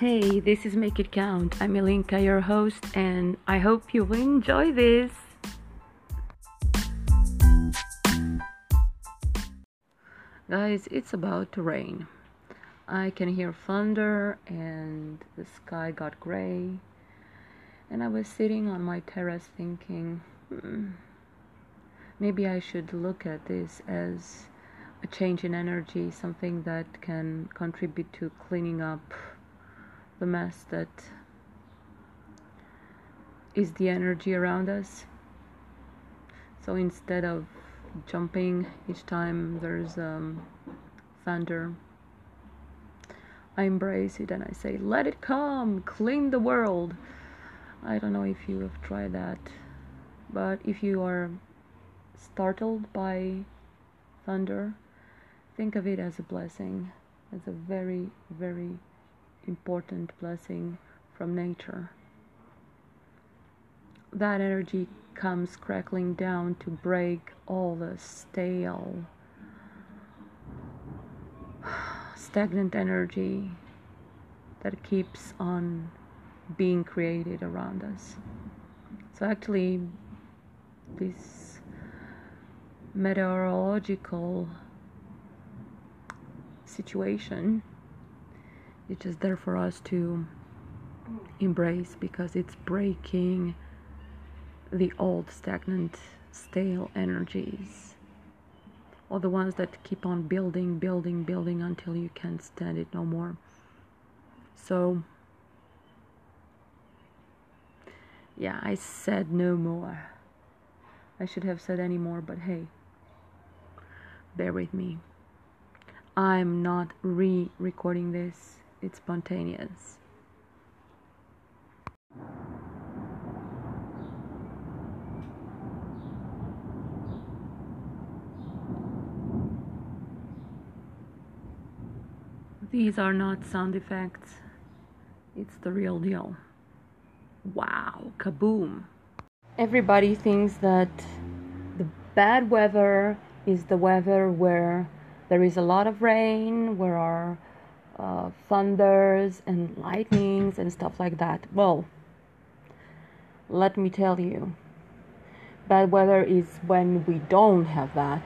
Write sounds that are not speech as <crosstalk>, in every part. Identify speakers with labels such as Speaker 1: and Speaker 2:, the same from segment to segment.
Speaker 1: Hey, this is Make It Count. I'm Elinka, your host, and I hope you enjoy this. Guys, it's about to rain. I can hear thunder, and the sky got gray. And I was sitting on my terrace thinking, hmm, maybe I should look at this as a change in energy, something that can contribute to cleaning up the mess that is the energy around us. So instead of jumping each time there's um, thunder, I embrace it and I say, let it come, clean the world. I don't know if you have tried that, but if you are startled by thunder, think of it as a blessing, as a very, very important blessing from nature. That energy comes crackling down to break all the stale, stagnant energy that keeps on being created around us. So, actually, this meteorological situation it's just there for us to embrace because it's breaking the old stagnant stale energies. Or the ones that keep on building building building until you can't stand it no more. So yeah i said no more. I should have said any more but hey bear with me. I'm not re-recording this it's spontaneous. These are not sound effects, it's the real deal. Wow, kaboom! Everybody thinks that the bad weather is the weather where there is a lot of rain, where our uh, thunders and lightnings and stuff like that. Well, let me tell you, bad weather is when we don't have that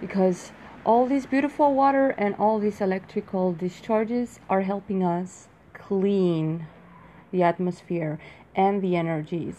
Speaker 1: because all this beautiful water and all these electrical discharges are helping us clean the atmosphere and the energies.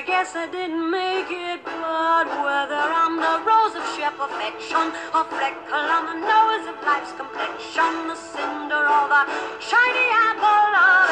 Speaker 2: I guess I didn't make it, but whether I'm the rose of sheer perfection, or freckle on the nose of life's complexion, the cinder or the shiny apple of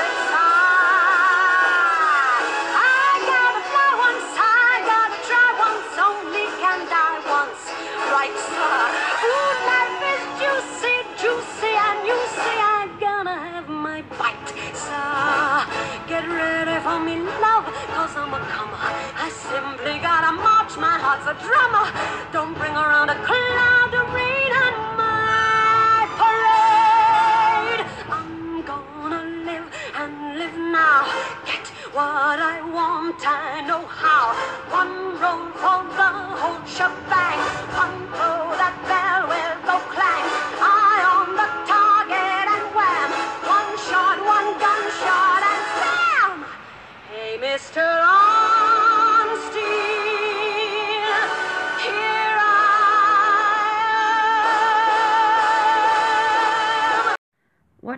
Speaker 2: I simply gotta march, my heart's a drummer. Don't bring around a cloud of rain on my parade. I'm gonna live and live now. Get what I want, I know how. One roll for the whole shebang. One blow that bell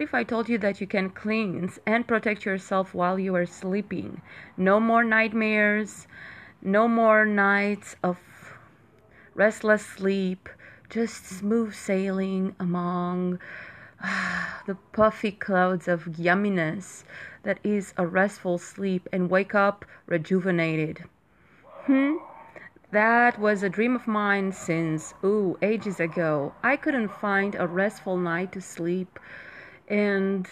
Speaker 1: What if I told you that you can cleanse and protect yourself while you are sleeping? No more nightmares, no more nights of restless sleep, just smooth sailing among <sighs> the puffy clouds of yumminess that is a restful sleep and wake up rejuvenated. Hmm? That was a dream of mine since, ooh, ages ago. I couldn't find a restful night to sleep, and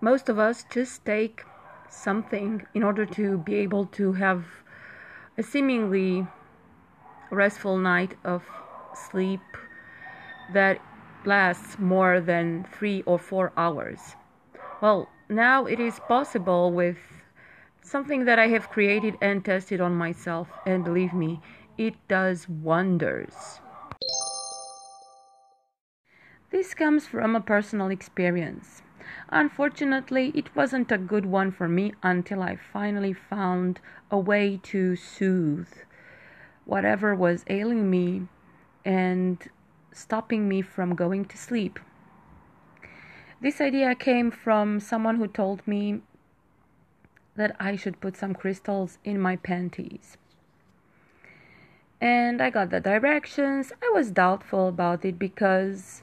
Speaker 1: most of us just take something in order to be able to have a seemingly restful night of sleep that lasts more than three or four hours. Well, now it is possible with something that I have created and tested on myself, and believe me, it does wonders. This comes from a personal experience. Unfortunately, it wasn't a good one for me until I finally found a way to soothe whatever was ailing me and stopping me from going to sleep. This idea came from someone who told me that I should put some crystals in my panties. And I got the directions. I was doubtful about it because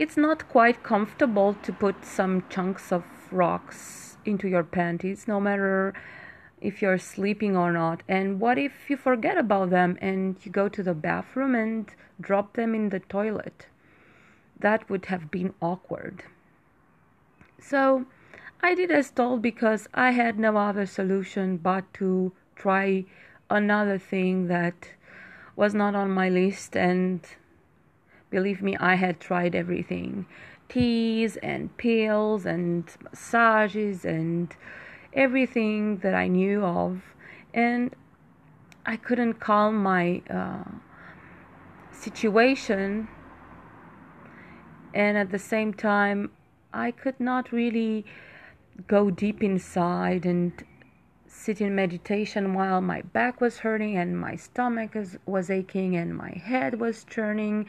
Speaker 1: it's not quite comfortable to put some chunks of rocks into your panties, no matter if you're sleeping or not. And what if you forget about them and you go to the bathroom and drop them in the toilet? That would have been awkward. So I did as told because I had no other solution but to try another thing that was not on my list and Believe me, I had tried everything teas and pills and massages and everything that I knew of, and I couldn't calm my uh, situation. And at the same time, I could not really go deep inside and sit in meditation while my back was hurting and my stomach was aching and my head was churning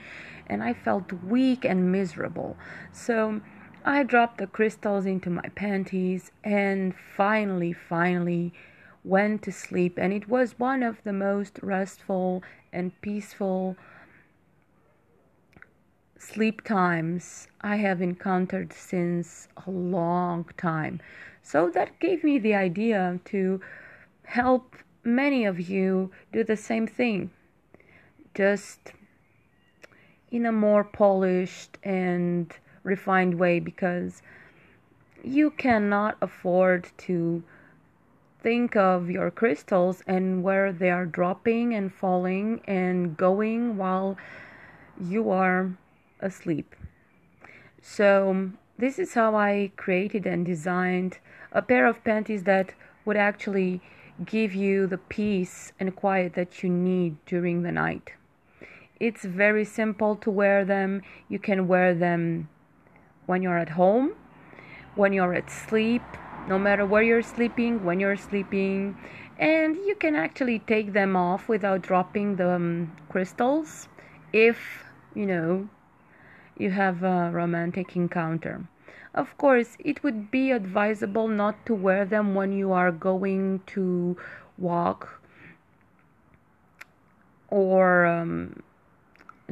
Speaker 1: and I felt weak and miserable. So I dropped the crystals into my panties and finally, finally went to sleep. And it was one of the most restful and peaceful sleep times I have encountered since a long time. So that gave me the idea to help many of you do the same thing. Just in a more polished and refined way because you cannot afford to think of your crystals and where they are dropping and falling and going while you are asleep. So, this is how I created and designed a pair of panties that would actually give you the peace and quiet that you need during the night. It's very simple to wear them. You can wear them when you're at home, when you're at sleep, no matter where you're sleeping, when you're sleeping, and you can actually take them off without dropping the um, crystals if you know you have a romantic encounter. Of course, it would be advisable not to wear them when you are going to walk or um,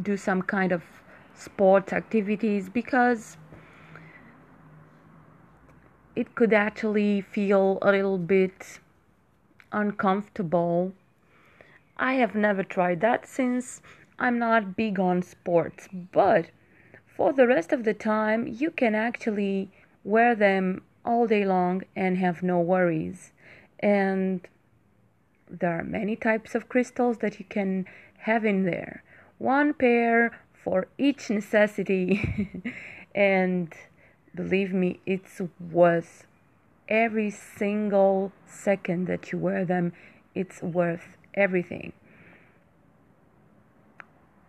Speaker 1: do some kind of sports activities because it could actually feel a little bit uncomfortable. I have never tried that since I'm not big on sports, but for the rest of the time, you can actually wear them all day long and have no worries. And there are many types of crystals that you can have in there one pair for each necessity. <laughs> and believe me, it's worth every single second that you wear them, it's worth everything.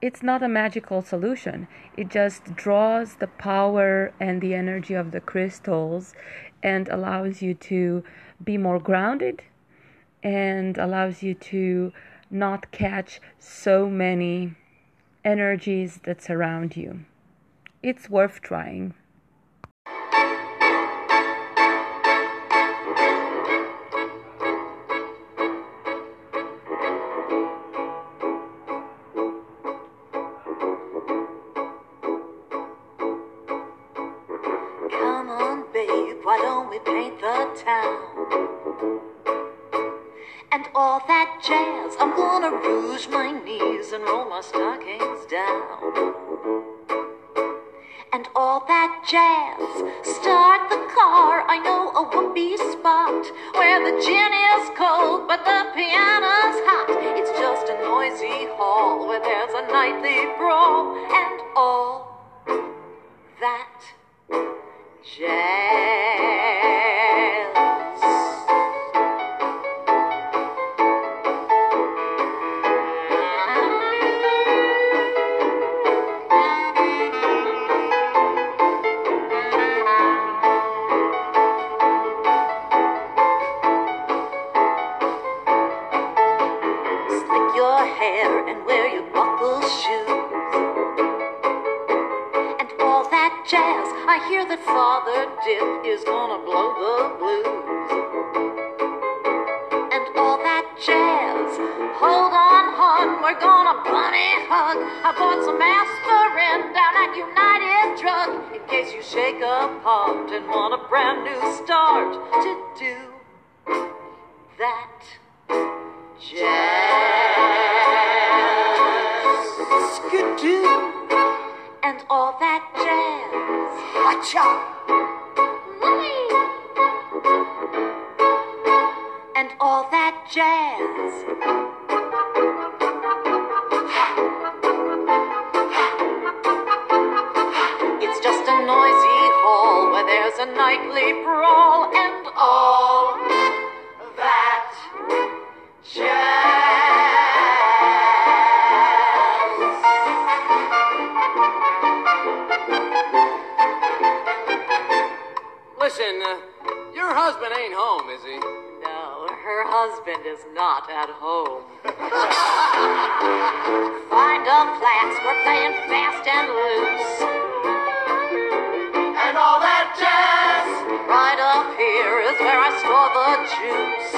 Speaker 1: It's not a magical solution. It just draws the power and the energy of the crystals and allows you to be more grounded and allows you to not catch so many energies that surround you. It's worth trying.
Speaker 3: Jazz, I'm gonna rouge my knees and roll my stockings down. And all that jazz, start the car. I know a whoopee spot where the gin is cold, but the piano's hot. It's just a noisy hall where there's a nightly brawl and all that jazz. Hear that Father Dip is gonna blow the blues. And all that jazz, hold on, hon, we're gonna bunny hug. I bought some aspirin down at United Drug in case you shake apart and want a brand new start to do And all that jazz. It's just a noisy hall where there's a nightly brawl and all that jazz.
Speaker 4: Listen, uh, your husband ain't home, is he?
Speaker 3: No, her husband is not at home. <laughs> Find a class, we're playing fast and loose.
Speaker 4: And all that jazz.
Speaker 3: Right up here is where I store the juice.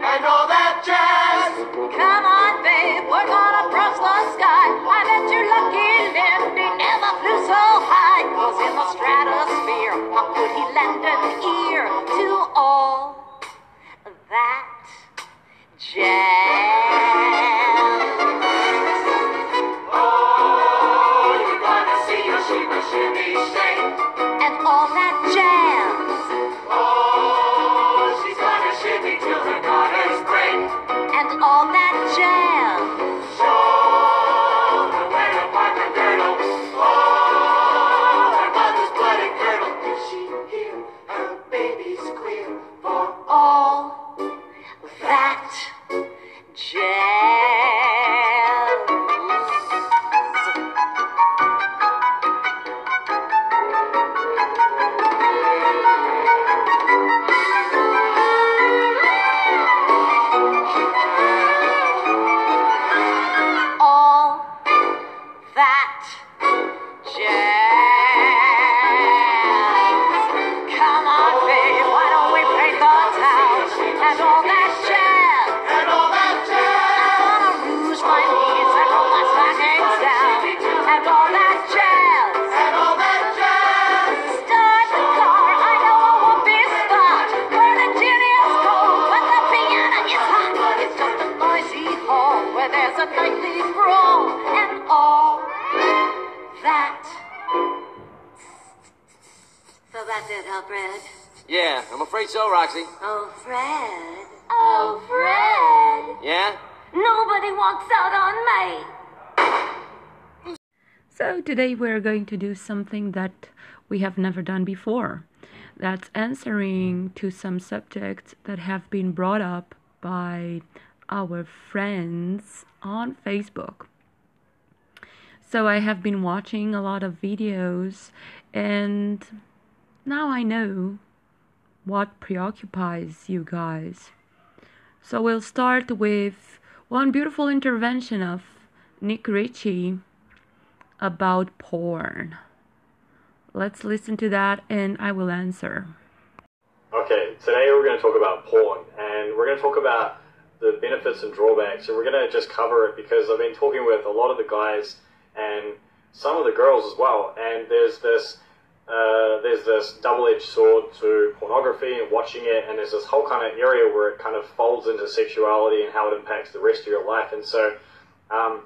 Speaker 4: And all that jazz.
Speaker 3: Come on, babe, we're gonna brush the sky. I bet you're lucky Cause in the stratosphere, how could he lend an ear to all that jazz? Nobody walks out on me.
Speaker 1: So, today we're going to do something that we have never done before. That's answering to some subjects that have been brought up by our friends on Facebook. So, I have been watching a lot of videos, and now I know what preoccupies you guys. So, we'll start with one beautiful intervention of Nick Ritchie about porn. Let's listen to that and I will answer.
Speaker 5: Okay, today we're going to talk about porn, and we're going to talk about the benefits and drawbacks, and we're going to just cover it because I've been talking with a lot of the guys and some of the girls as well, and there's this uh, there's this double-edged sword to pornography and watching it, and there's this whole kind of area where it kind of folds into sexuality and how it impacts the rest of your life. And so, um,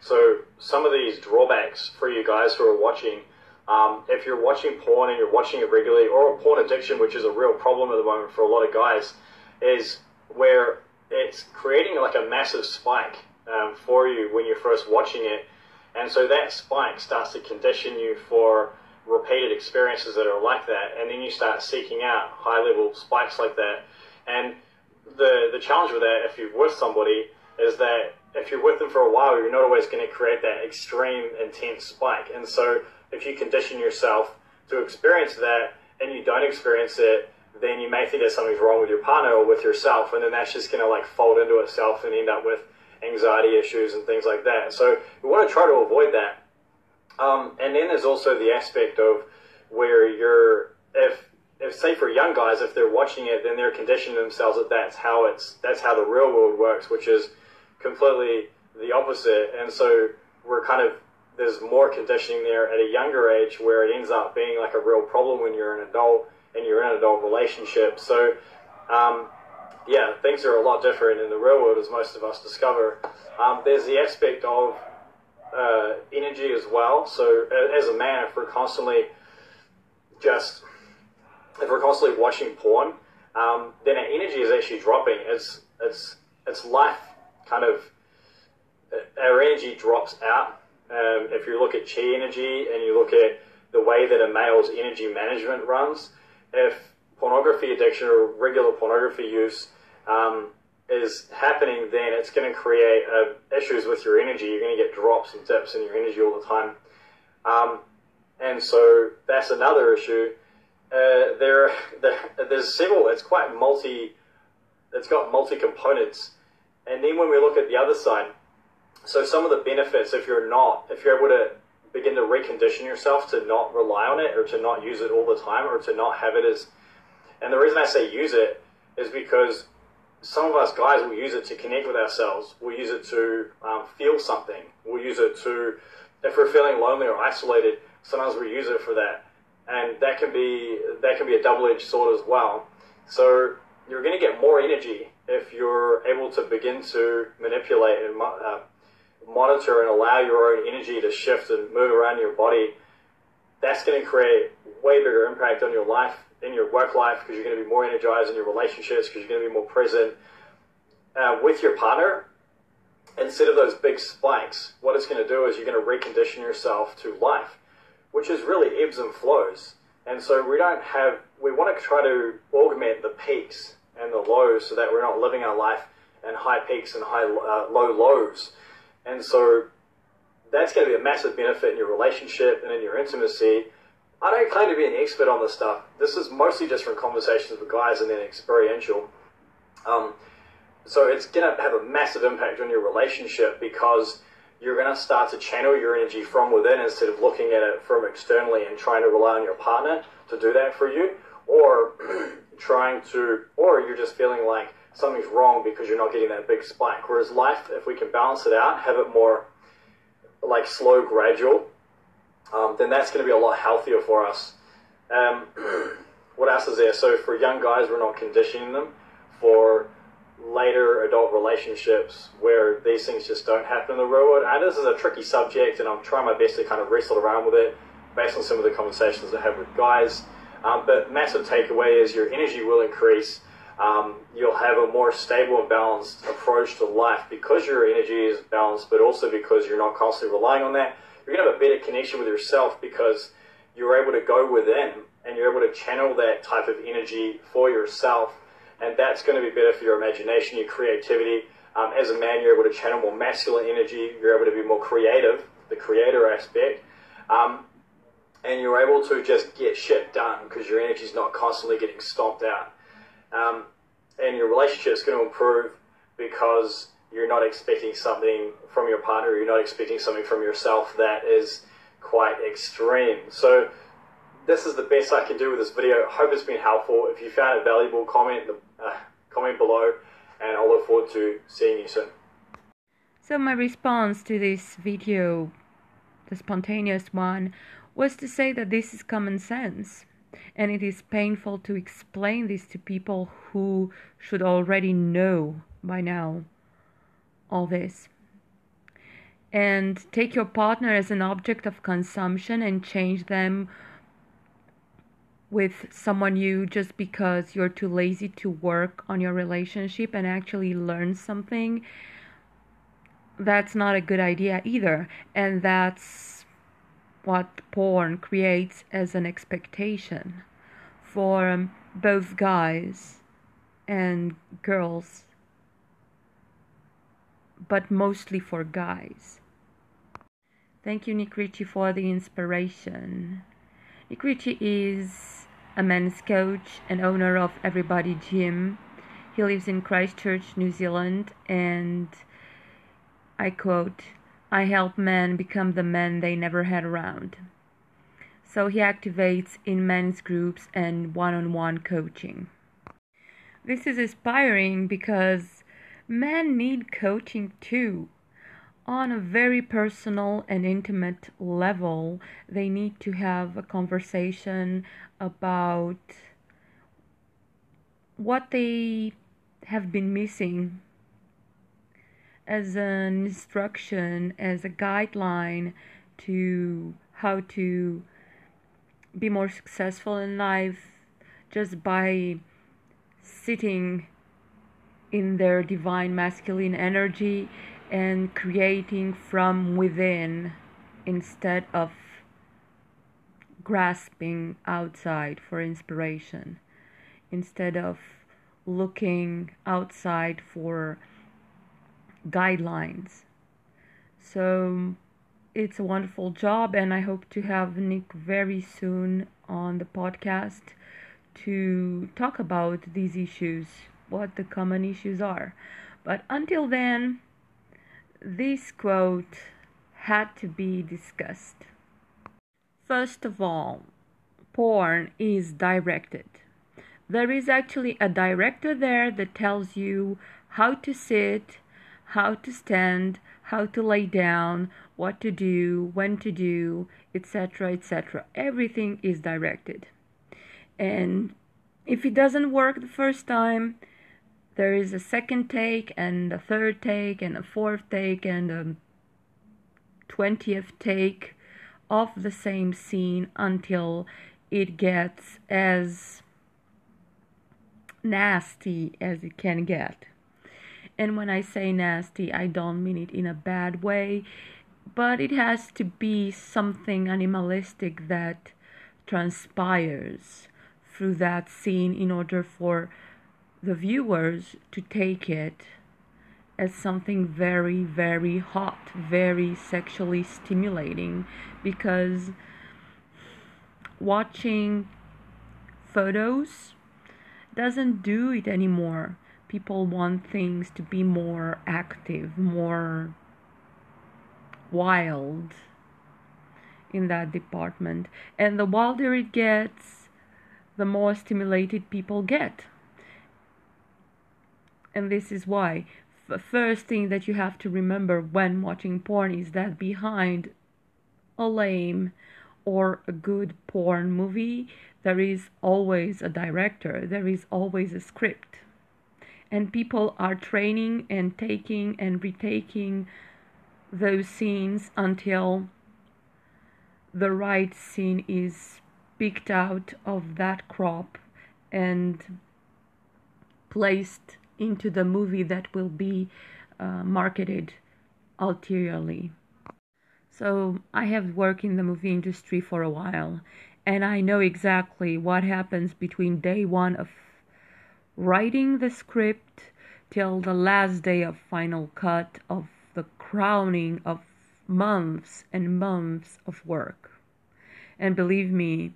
Speaker 5: so some of these drawbacks for you guys who are watching, um, if you're watching porn and you're watching it regularly, or a porn addiction, which is a real problem at the moment for a lot of guys, is where it's creating like a massive spike um, for you when you're first watching it, and so that spike starts to condition you for repeated experiences that are like that, and then you start seeking out high level spikes like that. And the the challenge with that, if you're with somebody, is that if you're with them for a while, you're not always going to create that extreme intense spike. And so if you condition yourself to experience that and you don't experience it, then you may think that something's wrong with your partner or with yourself, and then that's just going to like fold into itself and end up with anxiety issues and things like that. So we want to try to avoid that. Um, and then there's also the aspect of where you're, if, if say for young guys, if they're watching it, then they're conditioning themselves that that's how it's, that's how the real world works, which is completely the opposite. And so we're kind of, there's more conditioning there at a younger age where it ends up being like a real problem when you're an adult and you're in an adult relationship. So, um, yeah, things are a lot different in the real world as most of us discover. Um, there's the aspect of uh, energy as well. So as a man, if we're constantly just if we're constantly watching porn, um, then our energy is actually dropping. It's it's it's life kind of our energy drops out. Um, if you look at chi energy and you look at the way that a male's energy management runs, if pornography addiction or regular pornography use um, is happening, then it's going to create uh, issues with your energy. You're going to get drops and dips in your energy all the time. Um, and so that's another issue. Uh, there, <laughs> there, there's several. It's quite multi. It's got multi components. And then when we look at the other side, so some of the benefits, if you're not, if you're able to begin to recondition yourself to not rely on it or to not use it all the time or to not have it as, and the reason I say use it is because some of us guys will use it to connect with ourselves. We'll use it to um, feel something. We'll use it to, if we're feeling lonely or isolated, sometimes we use it for that, and that can be that can be a double-edged sword as well. So you're going to get more energy if you're able to begin to manipulate and uh, monitor and allow your own energy to shift and move around your body. That's going to create way bigger impact on your life in your work life because you're going to be more energized in your relationships because you're going to be more present uh, with your partner instead of those big spikes what it's going to do is you're going to recondition yourself to life which is really ebbs and flows. And so we don't have we want to try to augment the peaks and the lows so that we're not living our life in high peaks and high uh, low lows. And so that's going to be a massive benefit in your relationship and in your intimacy I don't claim to be an expert on this stuff. This is mostly just from conversations with guys and then experiential. Um, so it's going to have a massive impact on your relationship because you're going to start to channel your energy from within instead of looking at it from externally and trying to rely on your partner to do that for you, or <clears throat> trying to, or you're just feeling like something's wrong because you're not getting that big spike. Whereas life, if we can balance it out, have it more like slow, gradual, um, then that's going to be a lot healthier for us. Um, <clears throat> what else is there? So for young guys, we're not conditioning them for later adult relationships where these things just don't happen in the real world. And this is a tricky subject, and I'm trying my best to kind of wrestle around with it based on some of the conversations I have with guys. Um, but massive takeaway is your energy will increase. Um, you'll have a more stable and balanced approach to life because your energy is balanced, but also because you're not constantly relying on that you're going to have a better connection with yourself because you're able to go within and you're able to channel that type of energy for yourself. And that's going to be better for your imagination, your creativity. Um, as a man, you're able to channel more masculine energy. You're able to be more creative, the creator aspect. Um, and you're able to just get shit done because your energy is not constantly getting stomped out. Um, and your relationship is going to improve because you're not expecting something from your partner, you're not expecting something from yourself that is quite extreme. So this is the best I can do with this video. I hope it's been helpful. If you found it valuable, comment uh, comment below, and I'll look forward to seeing you soon.
Speaker 1: So my response to this video, the spontaneous one, was to say that this is common sense. And it is painful to explain this to people who should already know by now all this. And take your partner as an object of consumption and change them with someone new just because you're too lazy to work on your relationship and actually learn something. That's not a good idea either. And that's what porn creates as an expectation for um, both guys and girls, but mostly for guys. Thank you, Nick Ritchie, for the inspiration. Nick Ritchie is a men's coach and owner of Everybody Gym. He lives in Christchurch, New Zealand, and I quote, I help men become the men they never had around. So he activates in men's groups and one on one coaching. This is inspiring because men need coaching too. On a very personal and intimate level, they need to have a conversation about what they have been missing as an instruction, as a guideline to how to be more successful in life just by sitting in their divine masculine energy and creating from within instead of grasping outside for inspiration, instead of looking outside for guidelines. So it's a wonderful job, and I hope to have Nick very soon on the podcast to talk about these issues, what the common issues are. But until then, this quote had to be discussed. First of all, porn is directed. There is actually a director there that tells you how to sit, how to stand, how to lay down, what to do, when to do, etc., etc. Everything is directed. And if it doesn't work the first time, there is a second take and a third take and a fourth take and a 20th take of the same scene until it gets as nasty as it can get. And when I say nasty, I don't mean it in a bad way, but it has to be something animalistic that transpires through that scene in order for the viewers to take it as something very, very hot, very sexually stimulating because watching photos doesn't do it anymore. People want things to be more active, more wild in that department. And the wilder it gets, the more stimulated people get. And this is why the first thing that you have to remember when watching porn is that behind a lame or a good porn movie, there is always a director, there is always a script. And people are training and taking and retaking those scenes until the right scene is picked out of that crop and placed into the movie that will be uh, marketed ulteriorly. So, I have worked in the movie industry for a while, and I know exactly what happens between day one of writing the script till the last day of final cut of the crowning of months and months of work. And believe me,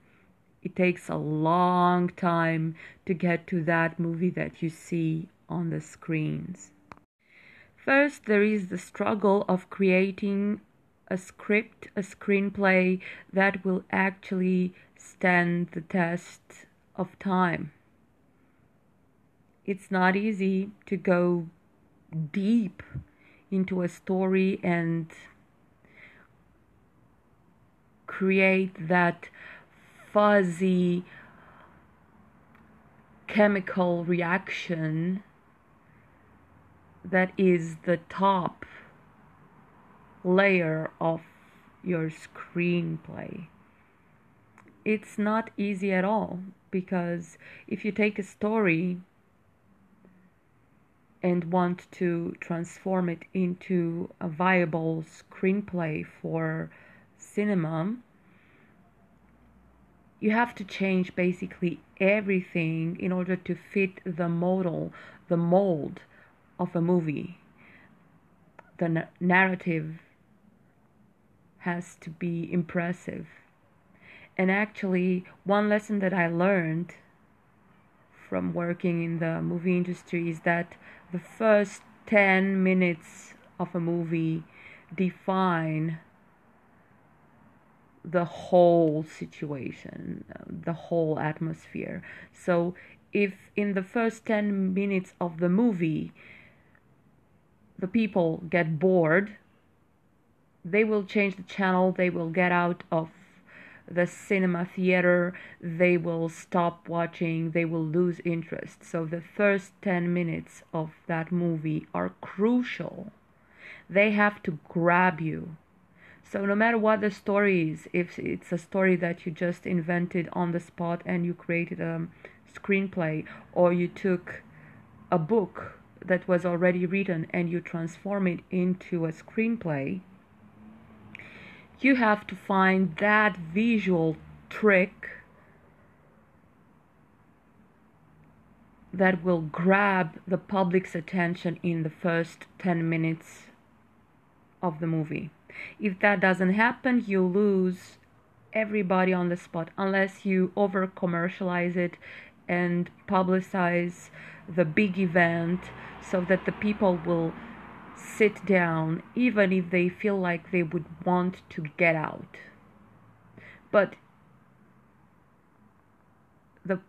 Speaker 1: it takes a long time to get to that movie that you see on the screens. First, there is the struggle of creating a script, a screenplay that will actually stand the test of time. It's not easy to go deep into a story and create that fuzzy chemical reaction that is the top layer of your screenplay. It's not easy at all because if you take a story and want to transform it into a viable screenplay for cinema, you have to change basically everything in order to fit the model, the mold of a movie. The na- narrative has to be impressive. And actually, one lesson that I learned from working in the movie industry is that the first 10 minutes of a movie define the whole situation, the whole atmosphere. So, if in the first 10 minutes of the movie the people get bored, they will change the channel, they will get out of the cinema theater, they will stop watching, they will lose interest. So the first 10 minutes of that movie are crucial. They have to grab you. So no matter what the story is, if it's a story that you just invented on the spot and you created a screenplay or you took a book that was already written and you transform it into a screenplay, you have to find that visual trick that will grab the public's attention in the first 10 minutes of the movie. If that doesn't happen, you lose everybody on the spot unless you over commercialize it and publicize the big event so that the people will sit down even if they feel like they would want to get out. But the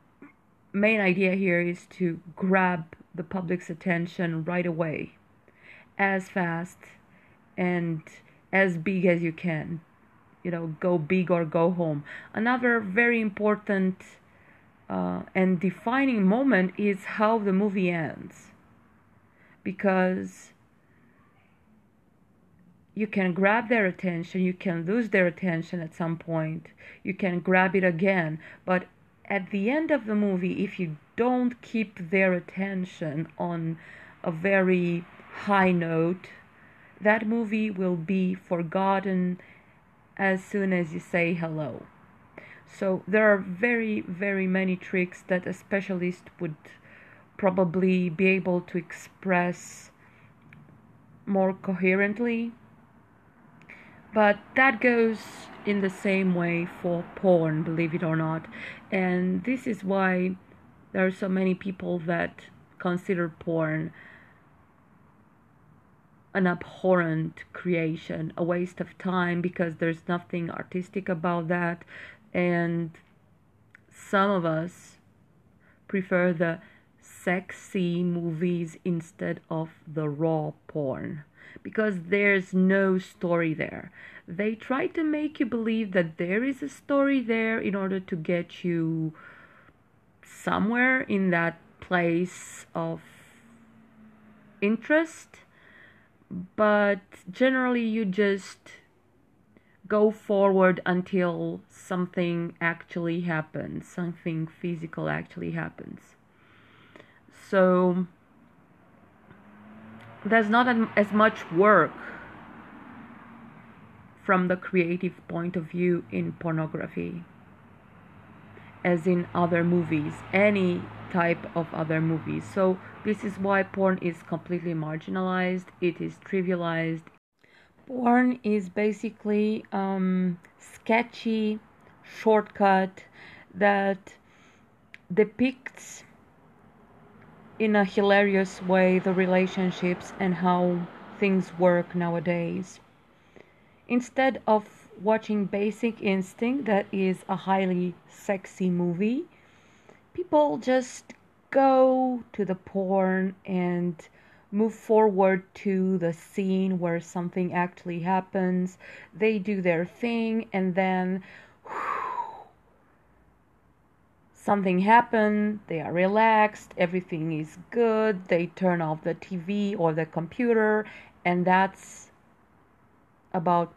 Speaker 1: main idea here is to grab the public's attention right away, as fast and as big as you can. You know, go big or go home. Another very important uh, and defining moment is how the movie ends. Because you can grab their attention, you can lose their attention at some point, you can grab it again, but at the end of the movie, if you don't keep their attention on a very high note, that movie will be forgotten as soon as you say hello. So there are very, very many tricks that a specialist would probably be able to express more coherently but that goes in the same way for porn, believe it or not. And this is why there are so many people that consider porn an abhorrent creation, a waste of time because there's nothing artistic about that. And some of us prefer the sexy movies instead of the raw porn because there's no story there. They try to make you believe that there is a story there in order to get you somewhere in that place of interest, but generally you just go forward until something actually happens, something physical actually happens. So, there's not as much work from the creative point of view in pornography as in other movies, any type of other movies. So, this is why porn is completely marginalized, it is trivialized. Porn is basically um, sketchy shortcut that depicts in a hilarious way the relationships and how things work nowadays. Instead of watching Basic Instinct, that is a highly sexy movie, people just go to the porn and move forward to the scene where something actually happens. They do their thing and then something happened, they are relaxed, everything is good, they turn off the TV or the computer, and that's about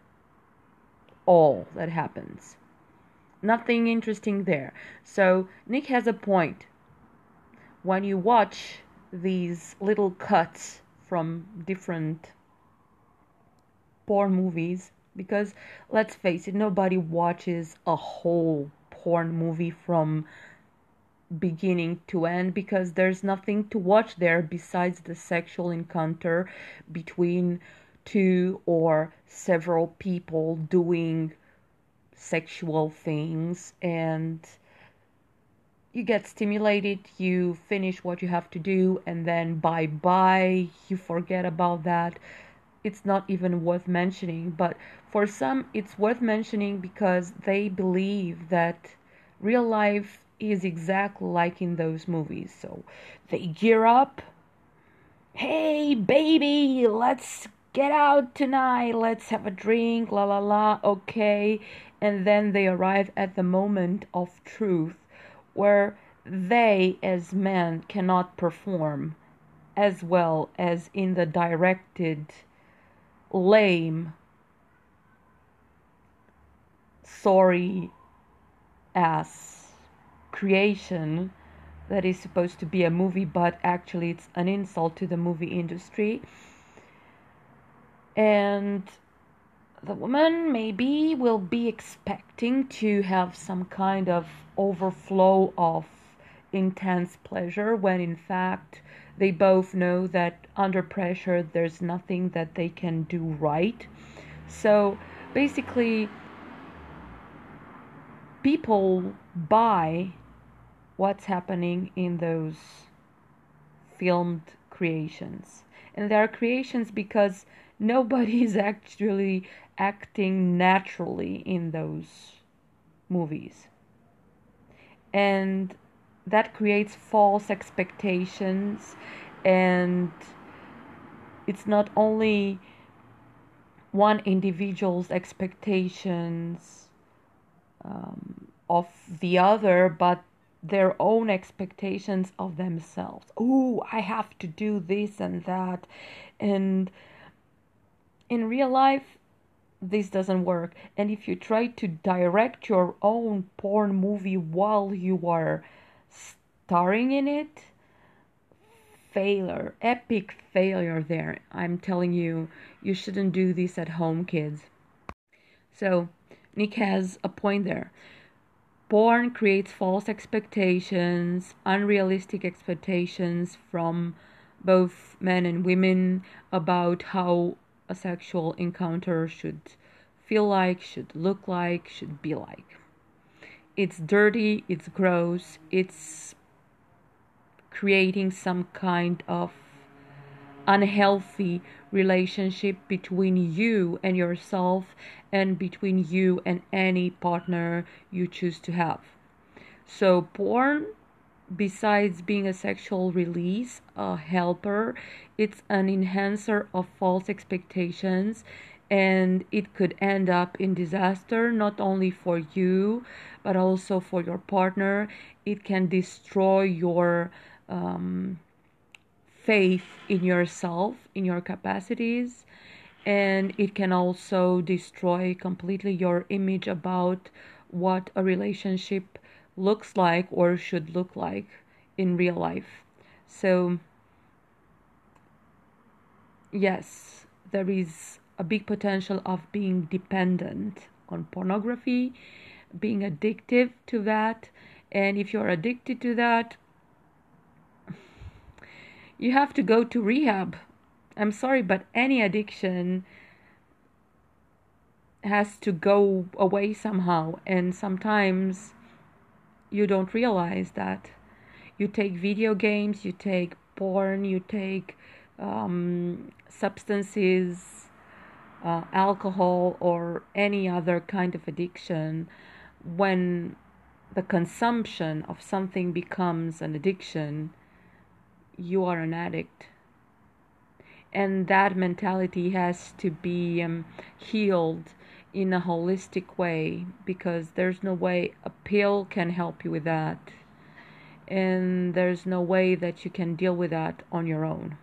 Speaker 1: all that happens. Nothing interesting there. So, Nick has a point. When you watch these little cuts from different porn movies, because let's face it, nobody watches a whole porn movie from beginning to end because there's nothing to watch there besides the sexual encounter between two or several people doing sexual things and you get stimulated, you finish what you have to do, and then bye bye, you forget about that. It's not even worth mentioning, but for some, it's worth mentioning because they believe that real life is exactly like in those movies. So they gear up. Hey, baby, let's get out tonight. Let's have a drink. La la la. Okay. And then they arrive at the moment of truth where they, as men, cannot perform as well as in the directed, lame, sorry ass creation that is supposed to be a movie, but actually it's an insult to the movie industry. And the woman maybe will be expecting to have some kind of overflow of intense pleasure when in fact they both know that under pressure there's nothing that they can do right. So basically, people buy what's happening in those filmed creations. And they are creations because nobody is actually acting naturally in those movies. And that creates false expectations, and it's not only one individual's expectations um, of the other, but their own expectations of themselves. Oh, I have to do this and that. And in real life, this doesn't work. And if you try to direct your own porn movie while you are starring in it, failure, epic failure there. I'm telling you, you shouldn't do this at home, kids. So, Nick has a point there. Porn creates false expectations, unrealistic expectations from both men and women about how a sexual encounter should feel like, should look like, should be like. It's dirty, it's gross, it's creating some kind of unhealthy relationship between you and yourself and between you and any partner you choose to have. So, porn, besides being a sexual release, a helper, it's an enhancer of false expectations and it could end up in disaster not only for you but also for your partner. It can destroy your um, faith in yourself, in your capacities, and it can also destroy completely your image about what a relationship looks like or should look like in real life. So, yes, there is a big potential of being dependent on pornography, being addictive to that, and if you're addicted to that, you have to go to rehab. I'm sorry, but any addiction has to go away somehow, and sometimes you don't realize that. You take video games, you take porn, you take um, substances, uh, alcohol, or any other kind of addiction. When the consumption of something becomes an addiction, you are an addict. and that mentality has to be um, healed in a holistic way because there's no way a pill can help you with that. And there's no way that you can deal with that on your own.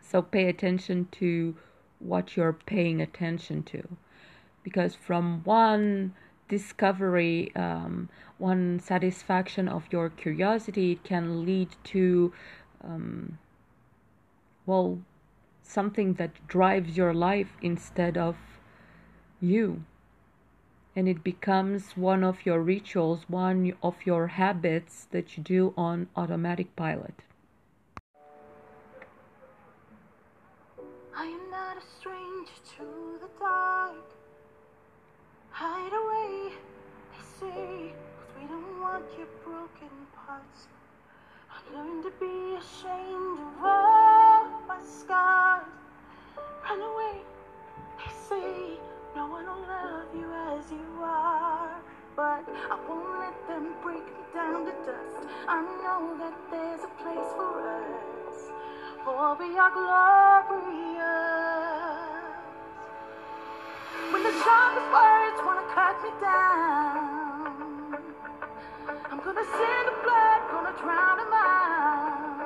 Speaker 1: So pay attention to what you're paying attention to. Because from one discovery um, one satisfaction of your curiosity it can lead to um, well something that drives your life instead of you and it becomes one of your rituals one of your habits that you do on automatic pilot
Speaker 6: I am not a stranger to the dark. Hide away, they say, 'cause we don't want your broken parts. I learned to be ashamed of all my scars. Run away, they say, no one will love you as you are. But I won't let them break me down to dust. I know that there's a place for us, for we are glorious. When the sharpest words wanna cut me down, I'm gonna send the blood, gonna drown them out.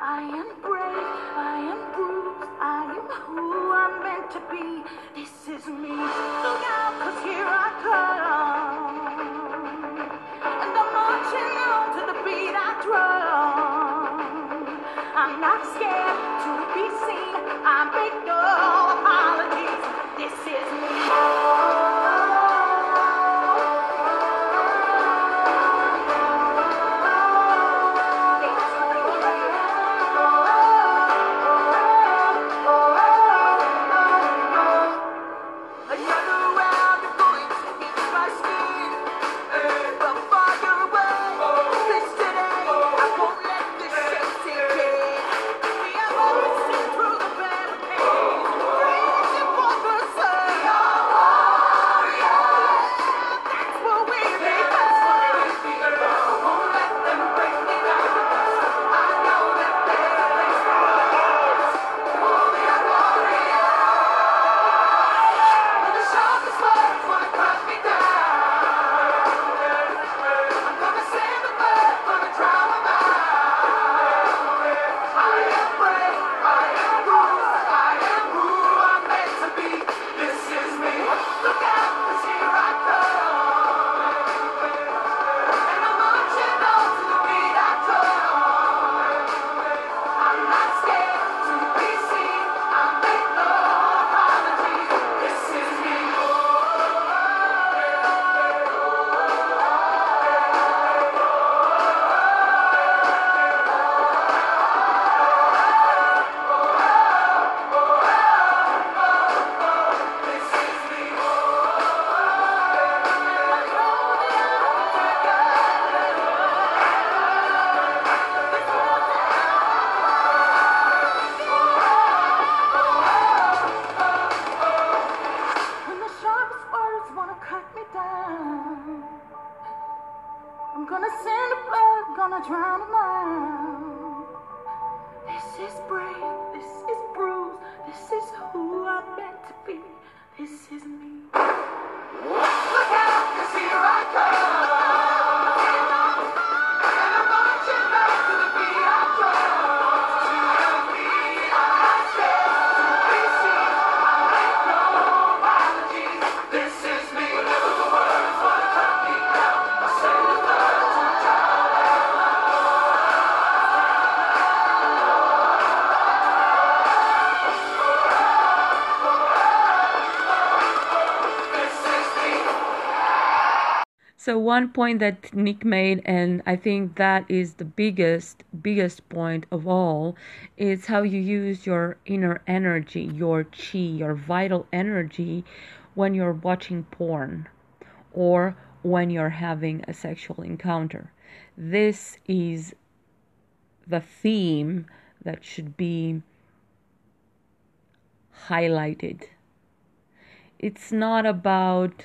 Speaker 6: I am brave, I am bruised, I am who I'm meant to be. This is me. Look out, cause here I come.
Speaker 1: So one point that Nick made, and I think that is the biggest, biggest point of all, is how you use your inner energy, your chi, your vital energy when you're watching porn or when you're having a sexual encounter. This is the theme that should be highlighted. It's not about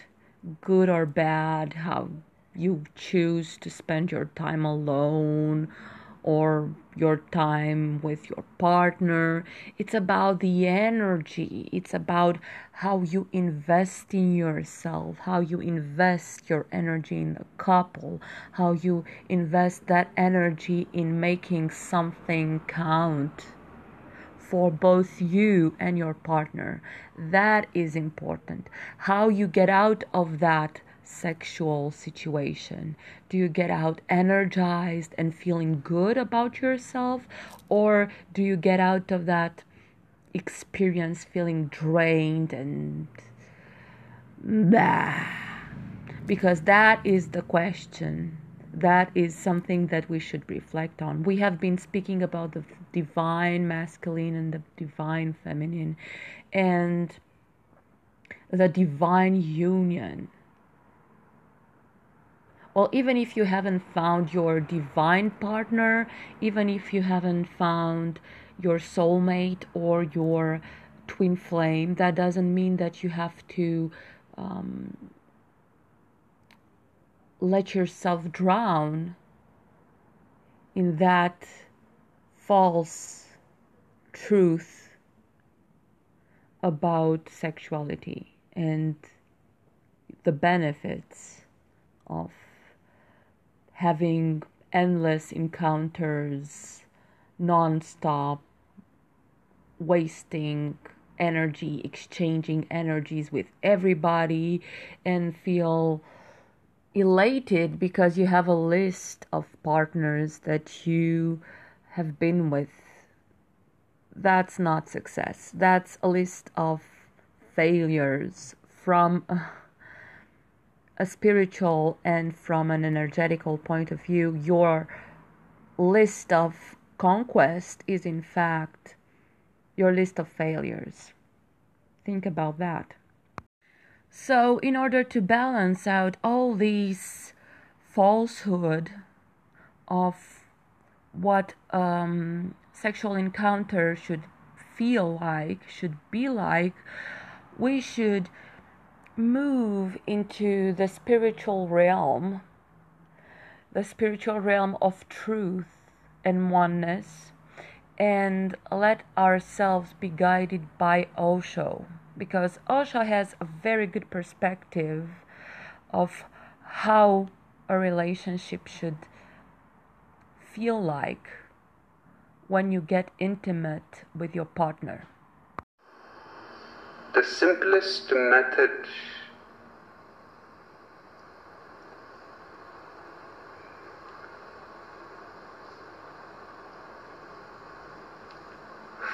Speaker 1: good or bad, how you choose to spend your time alone or your time with your partner. It's about the energy. It's about how you invest in yourself, how you invest your energy in the couple, how you invest that energy in making something count for both you and your partner. That is important. How you get out of that sexual situation? Do you get out energized and feeling good about yourself? Or do you get out of that experience feeling drained and blah? Because that is the question. That is something that we should reflect on. We have been speaking about the divine masculine and the divine feminine and the divine union well, even if you haven't found your divine partner, even if you haven't found your soulmate or your twin flame, that doesn't mean that you have to um, let yourself drown in that false truth about sexuality and the benefits of having endless encounters, non-stop, wasting energy, exchanging energies with everybody, and feel elated because you have a list of partners that you have been with. That's not success. That's a list of failures from a spiritual and from an energetical point of view, your list of conquest is in fact your list of failures. Think about that. So, in order to balance out all these falsehood of what um, sexual encounter should feel like, should be like, we should move into the spiritual realm, the spiritual realm of truth and oneness, and let ourselves be guided by Osho because Osho has a very good perspective of how a relationship should feel like when you get intimate with your partner.
Speaker 7: The simplest method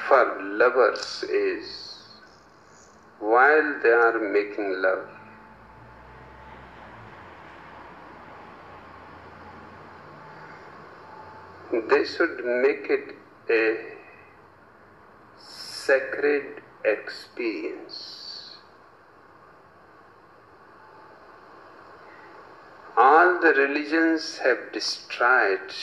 Speaker 7: for lovers is while they are making love, they should make it a sacred experience. All the religions have destroyed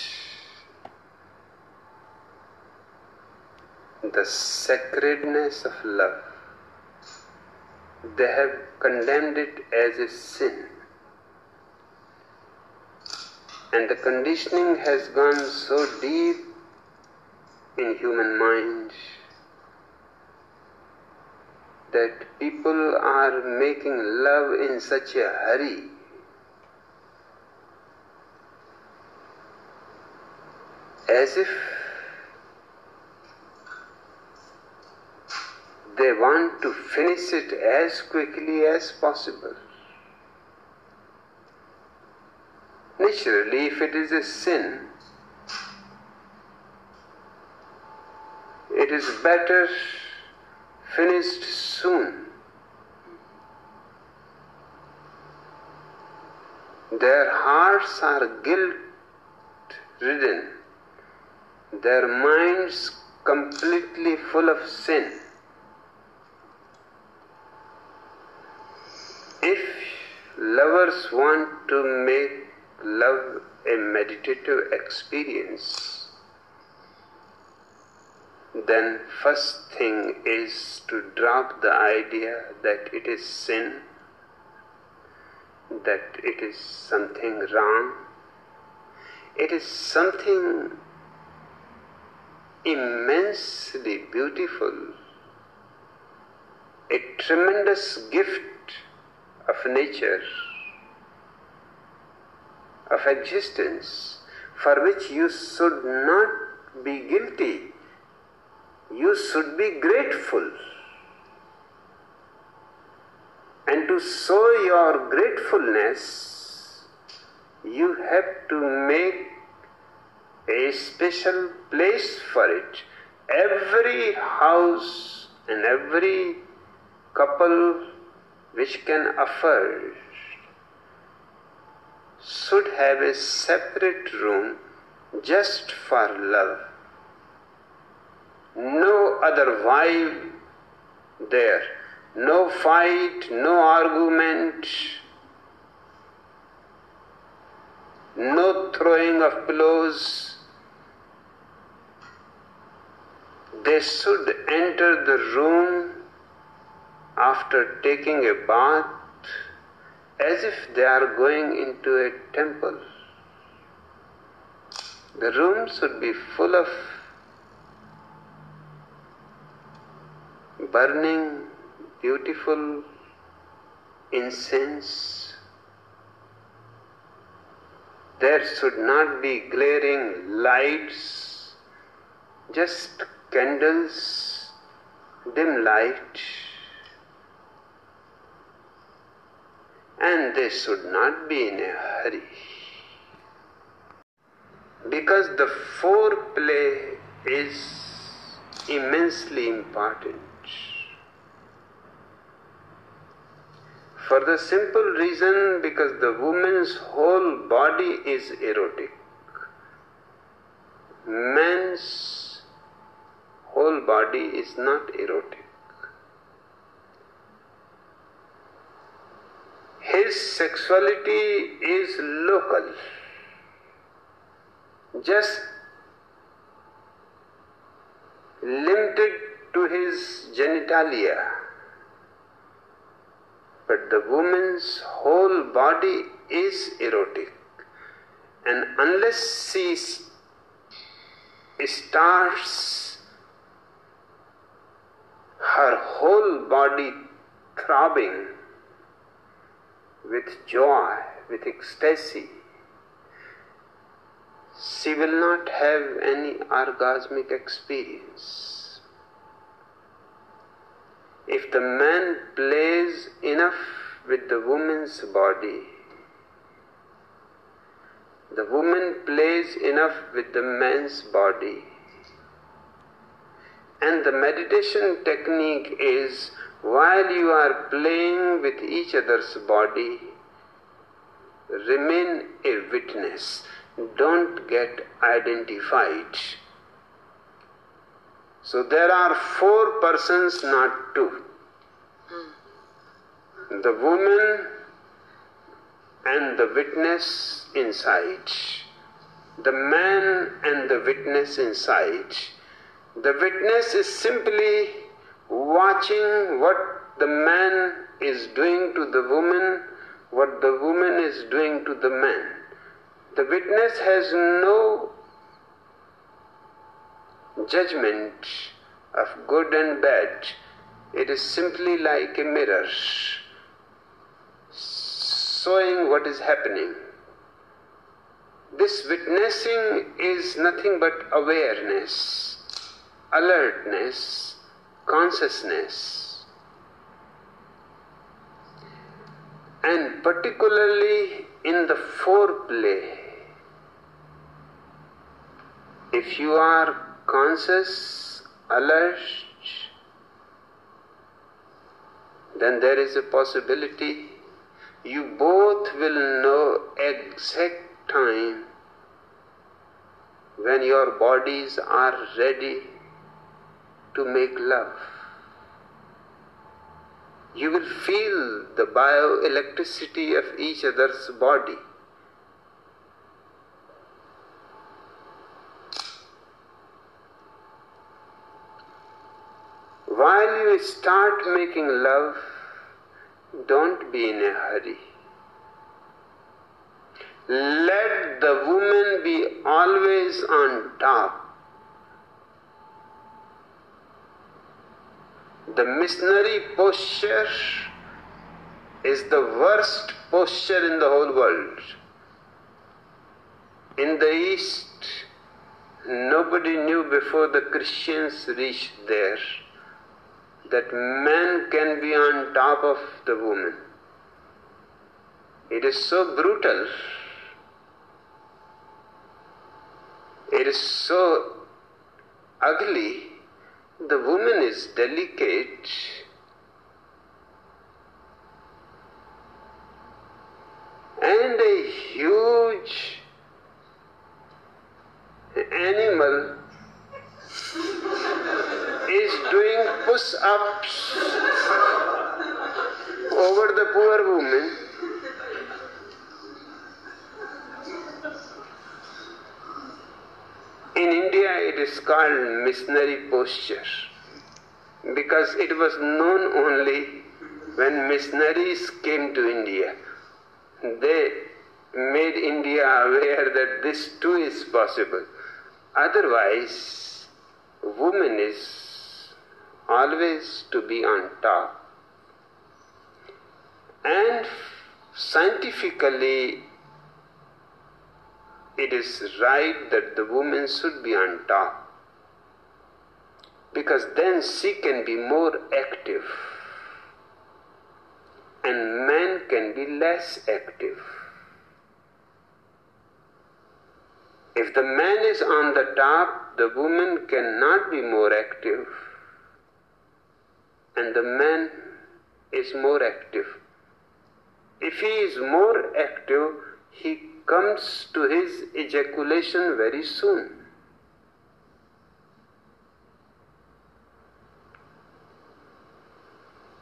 Speaker 7: the sacredness of love. They have condemned it as a sin. And the conditioning has gone so deep in human minds that people are making love in such a hurry. As if they want to finish it as quickly as possible. Naturally, if it is a sin, it is better finished soon. Their hearts are guilt ridden, their minds completely full of sin. If lovers want to make love a meditative experience, then first thing is to drop the idea that it is sin, that it is something wrong. It is something immensely beautiful, a tremendous gift of nature, of existence, for which you should not be guilty. You should be grateful. And to show your gratefulness, you have to make a special place for it. Every house and every couple which can afford should have a separate room just for love. No other vibe there, no fight, no argument, no throwing of pillows. They should enter the room after taking a bath as if they are going into a temple. The room should be full of burning, beautiful incense. There should not be glaring lights, just candles, dim light. And they should not be in a hurry. Because the foreplay is immensely important. For the simple reason because the woman's whole body is erotic. Man's whole body is not erotic. His sexuality is local, just limited to his genitalia. But the woman's whole body is erotic, and unless she starts her whole body throbbing with joy, with ecstasy, she will not have any orgasmic experience. If the man plays enough with the woman's body, the woman plays enough with the man's body, and the meditation technique is while you are playing with each other's body, remain a witness. Don't get identified. So there are four persons, not two. The woman and the witness inside. The man and the witness inside. The witness is simply watching what the man is doing to the woman, what the woman is doing to the man. The witness has no judgment of good and bad. It is simply like a mirror showing what is happening. This witnessing is nothing but awareness, alertness, consciousness. And particularly in the foreplay, if you are conscious, alert, then there is a possibility you both will know exact time when your bodies are ready to make love. You will feel the bioelectricity of each other's body. While you start making love, don't be in a hurry. Let the woman be always on top. The missionary posture is the worst posture in the whole world. In the East, nobody knew before the Christians reached there that man can be on top of the woman. It is so brutal. It is so ugly. The woman is delicate. And a huge animal is doing push ups over the poor woman. In India, it is called missionary posture because it was known only when missionaries came to India. They made India aware that this too is possible. Otherwise, woman is always to be on top. And scientifically, it is right that the woman should be on top because then she can be more active and man can be less active. If the man is on the top, the woman cannot be more active, and the man is more active. If he is more active, he comes to his ejaculation very soon.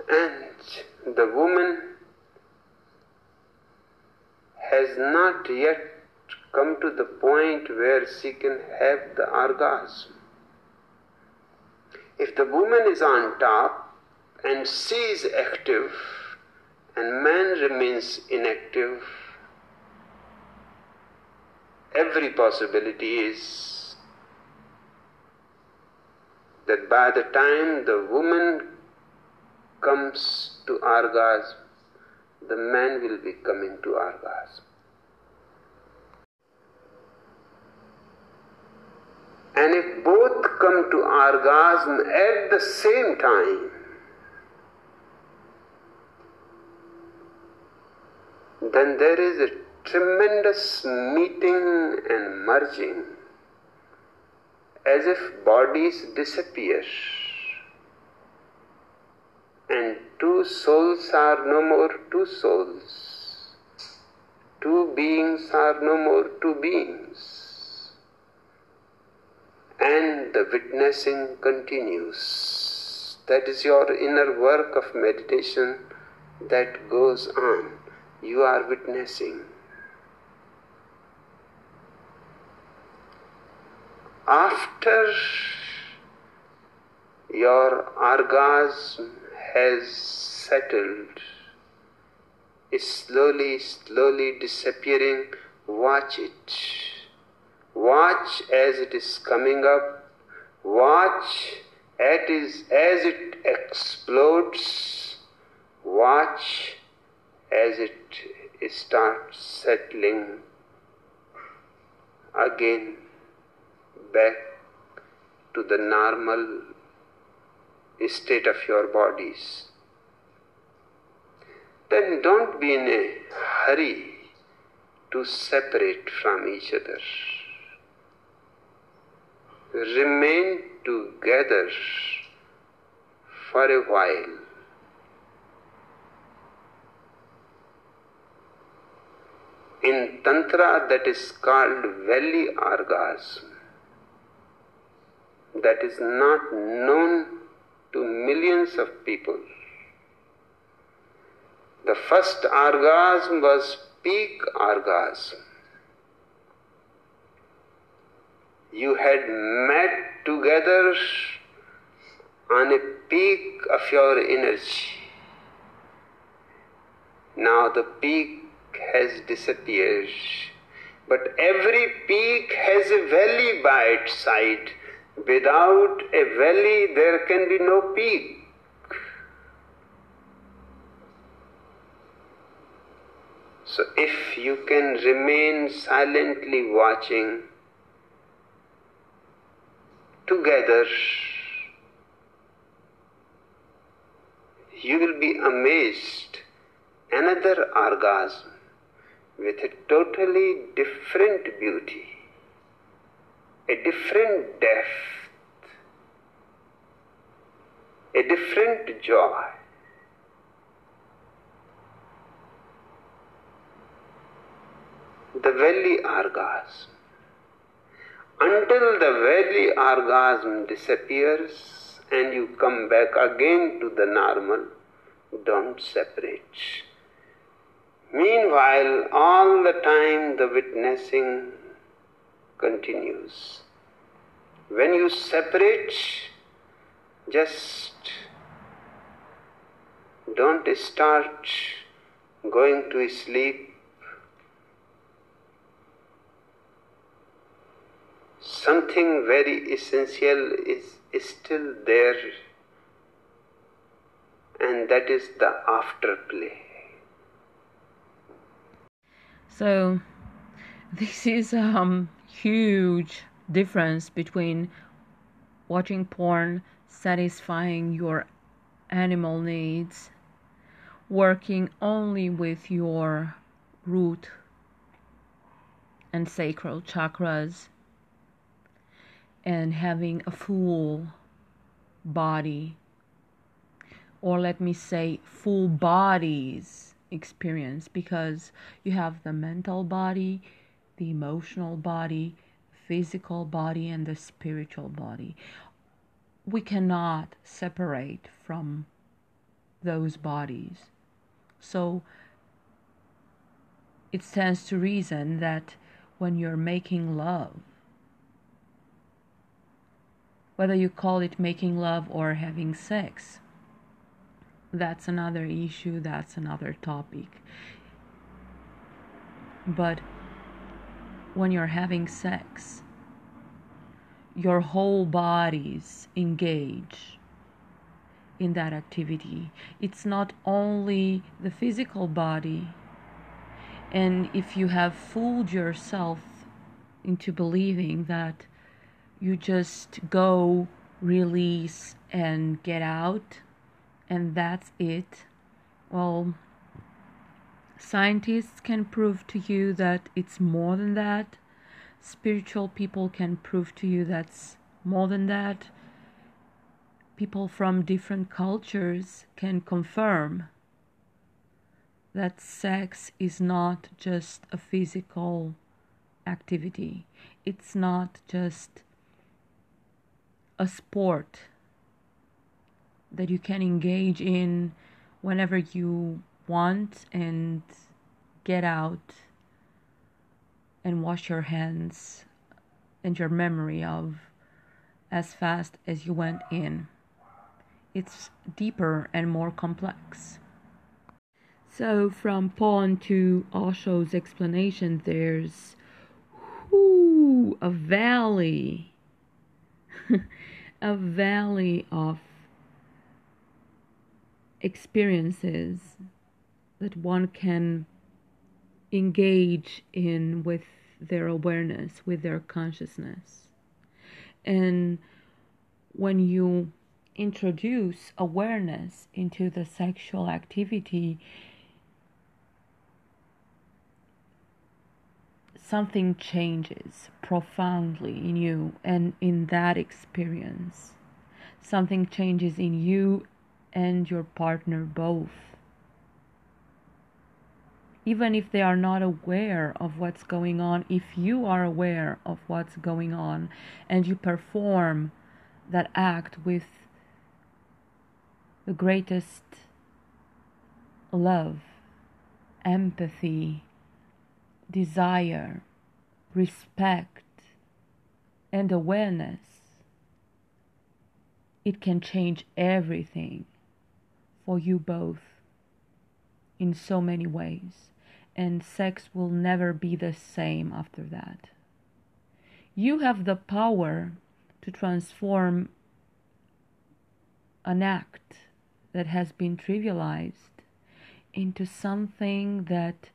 Speaker 7: And the woman has not yet come to the point where she can have the orgasm. If the woman is on top and she is active and man remains inactive, every possibility is that by the time the woman comes to orgasm, the man will be coming to orgasm. And if both come to orgasm at the same time, then there is a tremendous meeting and merging as if bodies disappear and two souls are no more two souls, two beings are no more two beings, and the witnessing continues. That is your inner work of meditation that goes on. You are witnessing. After your orgasm has settled, is slowly, slowly disappearing, watch it. Watch as it is coming up. Watch at is, as it explodes. Watch as it starts settling again back to the normal state of your bodies. Then don't be in a hurry to separate from each other. Remain together for a while. In Tantra, that is called valley orgasm. That is not known to millions of people. The first orgasm was peak orgasm. You had met together on a peak of your energy. Now the peak has disappeared. But every peak has a valley by its side. Without a valley, there can be no peak. So, if you can remain silently watching together, you will be amazed. Another orgasm with a totally different beauty a different depth, a different joy. The valley orgasm. Until the valley orgasm disappears and you come back again to the normal, don't separate. Meanwhile, all the time the witnessing continues. When you separate, just don't start going to sleep. Something very essential is, still there, and that is the afterplay.
Speaker 1: So this is um, huge difference between watching porn, satisfying your animal needs, working only with your root and sacral chakras, and having a full body, or let me say, full bodies experience because you have the mental body, the emotional body, physical body, and the spiritual body. We cannot separate from those bodies. So it stands to reason that when you're making love, whether you call it making love or having sex, that's another issue, that's another topic. But when you're having sex, your whole bodies engage in that activity. It's not only the physical body. And if you have fooled yourself into believing that you just go, release, and get out, and that's it, well, scientists can prove to you that it's more than that. Spiritual people can prove to you that's more than that. People from different cultures can confirm that sex is not just a physical activity, it's not just a sport that you can engage in whenever you want and get out and wash your hands and your memory of as fast as you went in. It's deeper and more complex. So, from porn to Osho's explanation, there's whoo, a valley, <laughs> a valley of experiences that one can engage in with their awareness, with their consciousness. And when you introduce awareness into the sexual activity, something changes profoundly in you and in that experience. Something changes in you and your partner both. Even if they are not aware of what's going on, if you are aware of what's going on and you perform that act with the greatest love, empathy, desire, respect, and awareness, it can change everything for you both in so many ways, and sex will never be the same after that. You have the power to transform an act that has been trivialized into something that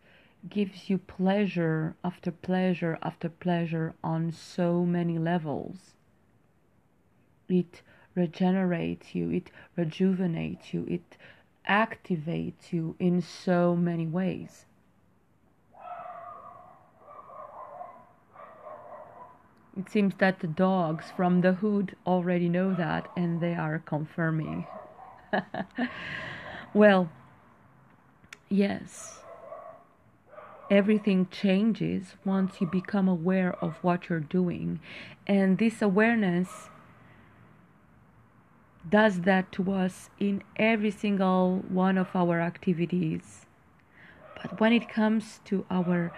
Speaker 1: gives you pleasure after pleasure after pleasure on so many levels. It regenerates you, it rejuvenates you, it activates you in so many ways. It seems that the dogs from the hood already know that and they are confirming. <laughs> well, yes, everything changes once you become aware of what you're doing, and this awareness does that to us in every single one of our activities. But when it comes to our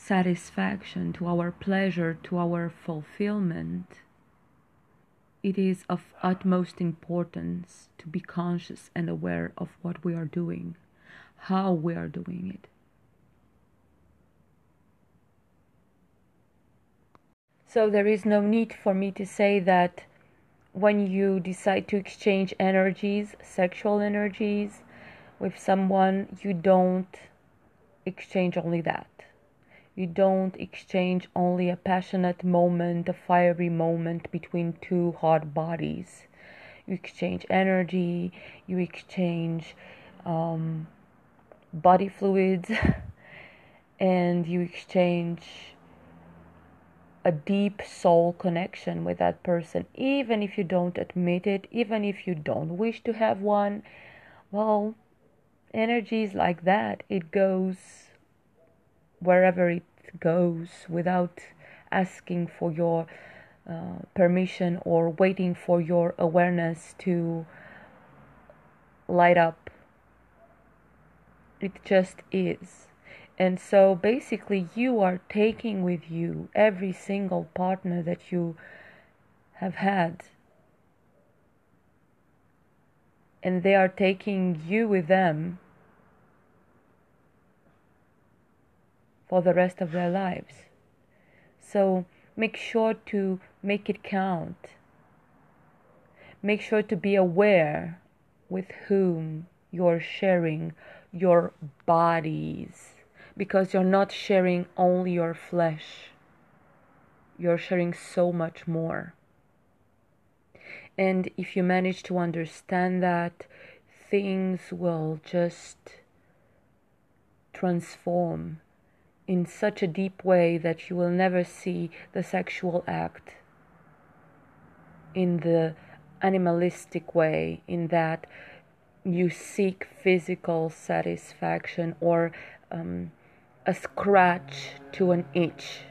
Speaker 1: satisfaction, to our pleasure, to our fulfillment, it is of utmost importance to be conscious and aware of what we are doing, how we are doing it. So, there is no need for me to say that when you decide to exchange energies, sexual energies, with someone, you don't exchange only that. You don't exchange only a passionate moment, a fiery moment between two hot bodies. You exchange energy, you exchange um, body fluids, <laughs> and you exchange a deep soul connection with that person, even if you don't admit it, even if you don't wish to have one. Well, energy is like that, it goes wherever it goes without asking for your uh, permission or waiting for your awareness to light up. It just is. And so basically, you are taking with you every single partner that you have had. And they are taking you with them for the rest of their lives. So make sure to make it count. Make sure to be aware with whom you're sharing your bodies because you're not sharing only your flesh, you're sharing so much more. And if you manage to understand that, things will just transform in such a deep way that you will never see the sexual act in the animalistic way, in that you seek physical satisfaction or um, a scratch to an itch.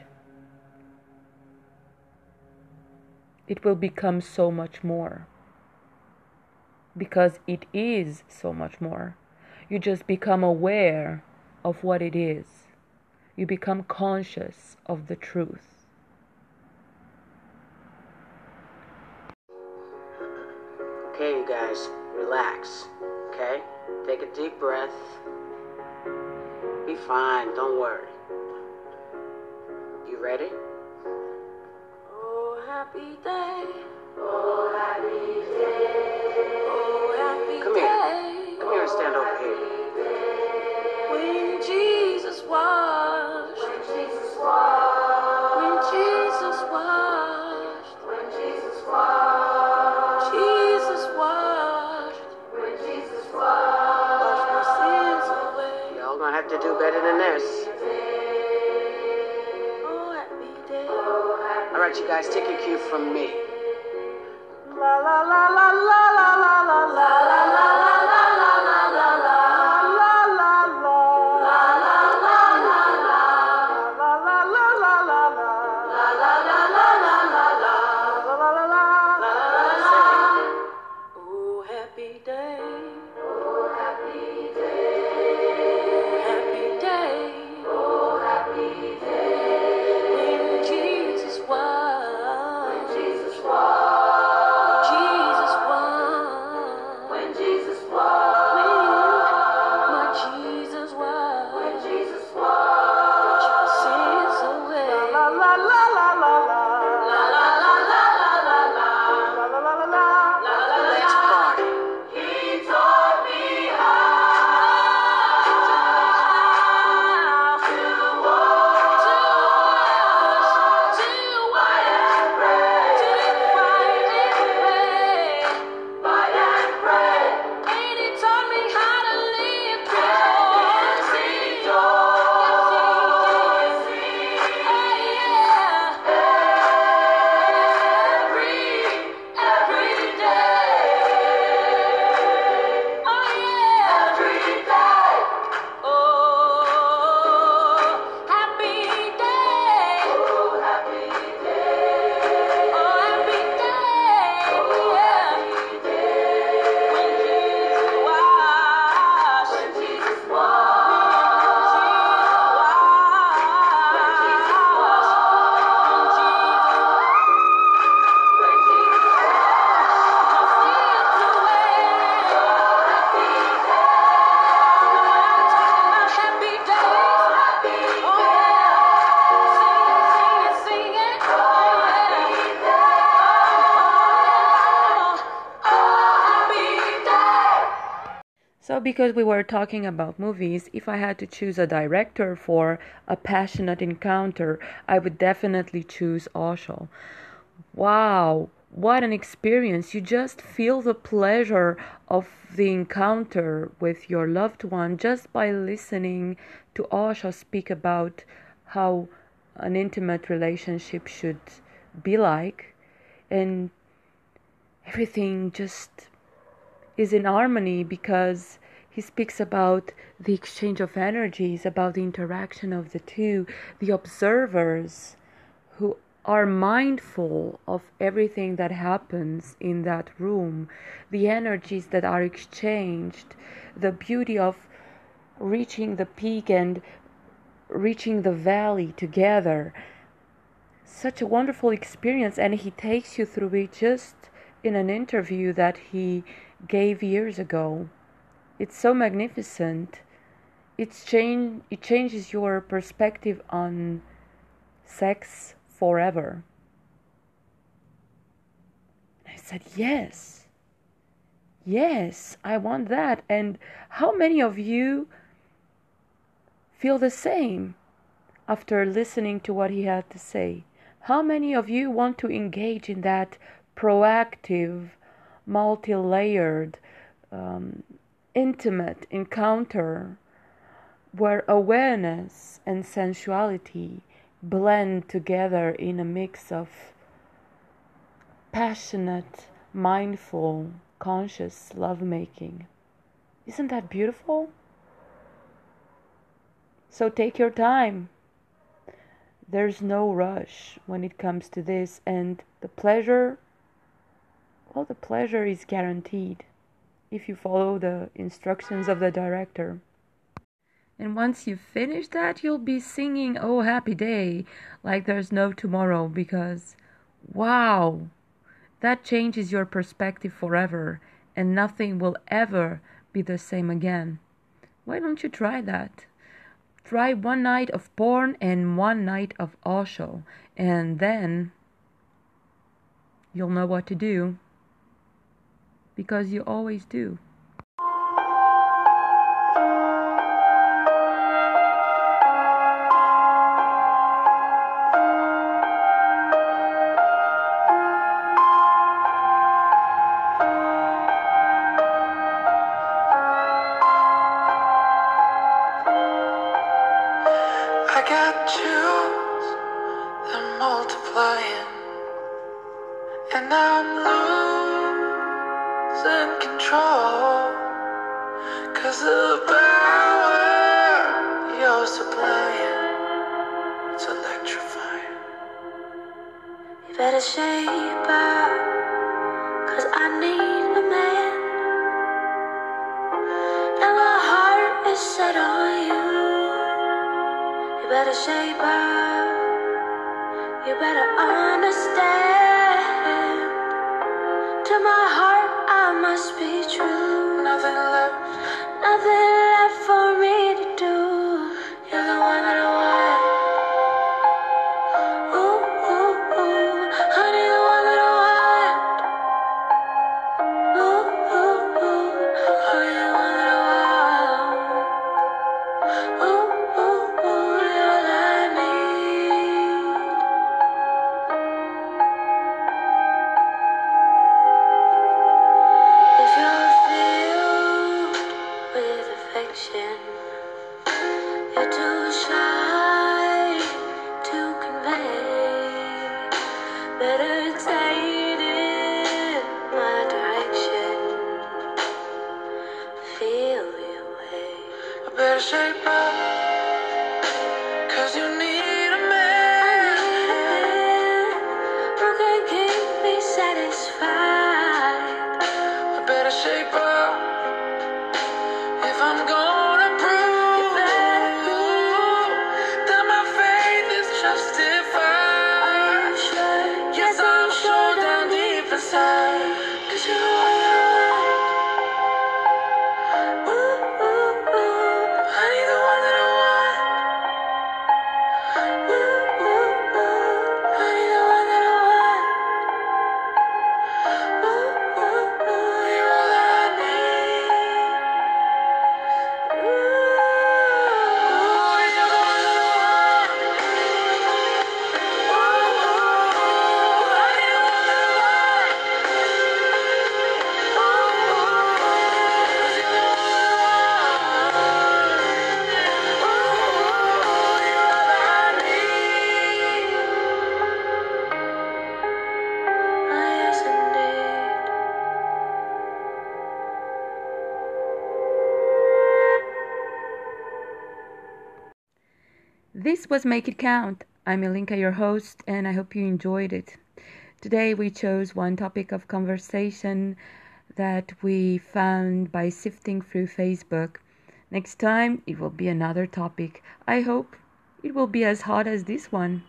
Speaker 1: It will become so much more because it is so much more. You just become aware of what it is, you become conscious of the truth.
Speaker 8: Okay, you guys, relax. Okay? Take a deep breath. Be fine, don't worry. You ready?
Speaker 3: Oh, happy day. Oh, happy day. Oh, happy
Speaker 8: Come here.
Speaker 3: day.
Speaker 8: Come here and stand over here.
Speaker 3: When Jesus washed. When Jesus washed. When Jesus washed. When Jesus washed. Jesus washed. When Jesus washed. Washed my sins away.
Speaker 8: Y'all gonna have to do better than this.
Speaker 3: Oh, happy day.
Speaker 8: Oh, All right, you guys, take your cue from me.
Speaker 1: Because we were talking about movies, if I had to choose a director for a passionate encounter, I would definitely choose Osho. Wow, what an experience! You just feel the pleasure of the encounter with your loved one just by listening to Osho speak about how an intimate relationship should be like, and everything just is in harmony because he speaks about the exchange of energies, about the interaction of the two, the observers who are mindful of everything that happens in that room, the energies that are exchanged, the beauty of reaching the peak and reaching the valley together. Such a wonderful experience, and he takes you through it just in an interview that he gave years ago. It's so magnificent. It's change, it changes your perspective on sex forever. I said, Yes. Yes, I want that. And how many of you feel the same after listening to what he had to say? How many of you want to engage in that proactive, multi layered, um, intimate encounter where awareness and sensuality blend together in a mix of passionate, mindful, conscious lovemaking. Isn't that beautiful? So take your time. There's no rush when it comes to this, and the pleasure, well, the pleasure is guaranteed if you follow the instructions of the director. And once you finish that, you'll be singing Oh Happy Day like there's no tomorrow because, wow, that changes your perspective forever and nothing will ever be the same again. Why don't you try that? Try one night of porn and one night of Osho, and then you'll know what to do because you always do.
Speaker 3: was Make It Count. I'm Ilinka, your host, and I hope you enjoyed it. Today we chose one topic of conversation that we found by sifting through Facebook. Next time it will be another topic. I hope it will be as hot as this one.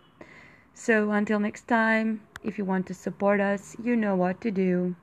Speaker 3: So until next time, if you want to support us, you know what to do.